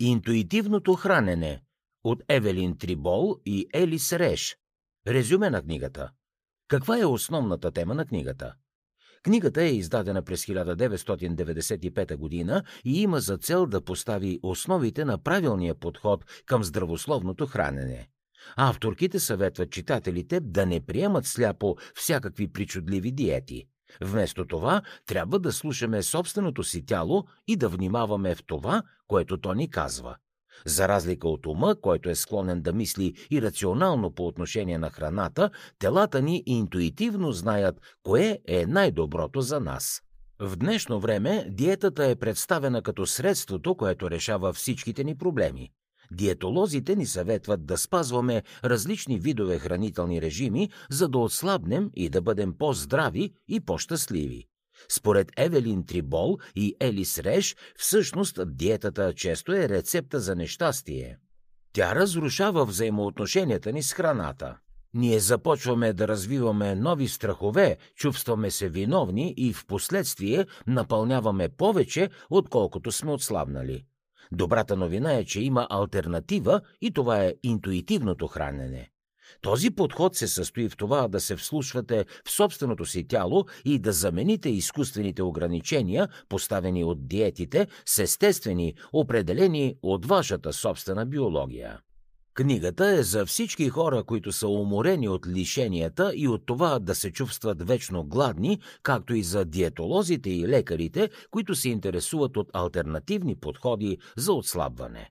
Интуитивното хранене от Евелин Трибол и Елис Реш. Резюме на книгата. Каква е основната тема на книгата? Книгата е издадена през 1995 година и има за цел да постави основите на правилния подход към здравословното хранене. Авторките съветват читателите да не приемат сляпо всякакви причудливи диети. Вместо това, трябва да слушаме собственото си тяло и да внимаваме в това, което то ни казва. За разлика от ума, който е склонен да мисли и рационално по отношение на храната, телата ни интуитивно знаят кое е най-доброто за нас. В днешно време диетата е представена като средството, което решава всичките ни проблеми. Диетолозите ни съветват да спазваме различни видове хранителни режими, за да отслабнем и да бъдем по-здрави и по-щастливи. Според Евелин Трибол и Елис Реш, всъщност диетата често е рецепта за нещастие. Тя разрушава взаимоотношенията ни с храната. Ние започваме да развиваме нови страхове, чувстваме се виновни и в последствие напълняваме повече, отколкото сме отслабнали. Добрата новина е, че има альтернатива и това е интуитивното хранене. Този подход се състои в това да се вслушвате в собственото си тяло и да замените изкуствените ограничения, поставени от диетите, с естествени, определени от вашата собствена биология. Книгата е за всички хора, които са уморени от лишенията и от това да се чувстват вечно гладни, както и за диетолозите и лекарите, които се интересуват от альтернативни подходи за отслабване.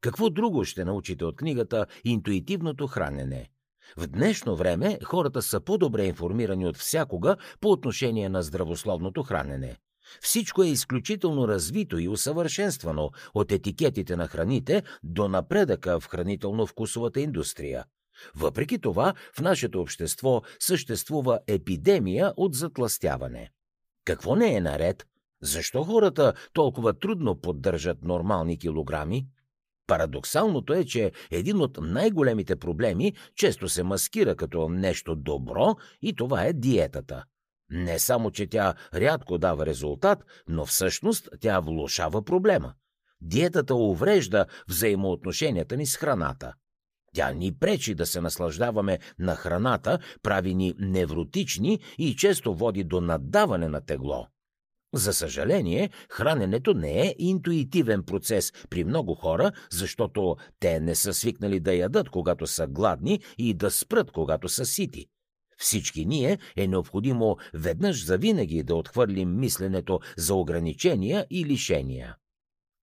Какво друго ще научите от книгата «Интуитивното хранене»? В днешно време хората са по-добре информирани от всякога по отношение на здравословното хранене. Всичко е изключително развито и усъвършенствано, от етикетите на храните до напредъка в хранително-вкусовата индустрия. Въпреки това, в нашето общество съществува епидемия от затластяване. Какво не е наред? Защо хората толкова трудно поддържат нормални килограми? Парадоксалното е, че един от най-големите проблеми често се маскира като нещо добро и това е диетата. Не само, че тя рядко дава резултат, но всъщност тя влушава проблема. Диетата уврежда взаимоотношенията ни с храната. Тя ни пречи да се наслаждаваме на храната, прави ни невротични и често води до наддаване на тегло. За съжаление, храненето не е интуитивен процес при много хора, защото те не са свикнали да ядат, когато са гладни и да спрат, когато са сити. Всички ние е необходимо веднъж завинаги да отхвърлим мисленето за ограничения и лишения.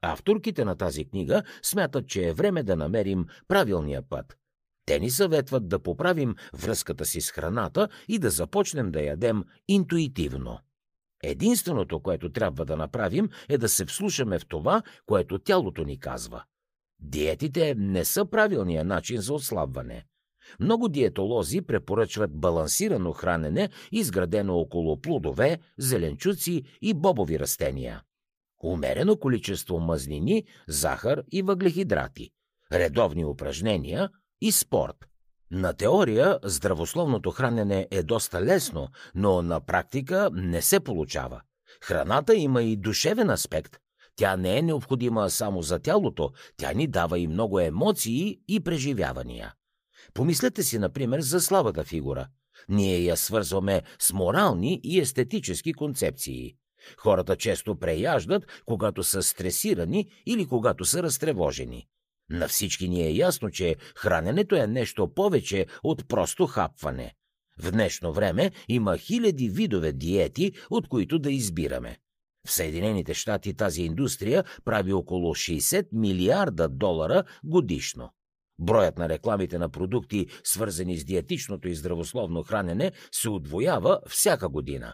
Авторките на тази книга смятат, че е време да намерим правилния път. Те ни съветват да поправим връзката си с храната и да започнем да ядем интуитивно. Единственото, което трябва да направим, е да се вслушаме в това, което тялото ни казва. Диетите не са правилният начин за отслабване. Много диетолози препоръчват балансирано хранене, изградено около плодове, зеленчуци и бобови растения. Умерено количество мазнини, захар и въглехидрати, редовни упражнения и спорт – на теория здравословното хранене е доста лесно, но на практика не се получава. Храната има и душевен аспект. Тя не е необходима само за тялото, тя ни дава и много емоции и преживявания. Помислете си, например, за слабата фигура. Ние я свързваме с морални и естетически концепции. Хората често преяждат, когато са стресирани или когато са разтревожени. На всички ни е ясно, че храненето е нещо повече от просто хапване. В днешно време има хиляди видове диети, от които да избираме. В Съединените щати тази индустрия прави около 60 милиарда долара годишно. Броят на рекламите на продукти, свързани с диетичното и здравословно хранене, се удвоява всяка година.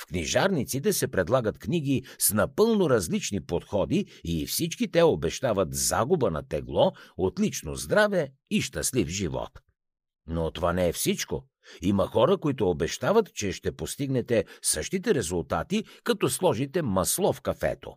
В книжарниците се предлагат книги с напълно различни подходи и всички те обещават загуба на тегло, отлично здраве и щастлив живот. Но това не е всичко. Има хора, които обещават, че ще постигнете същите резултати, като сложите масло в кафето.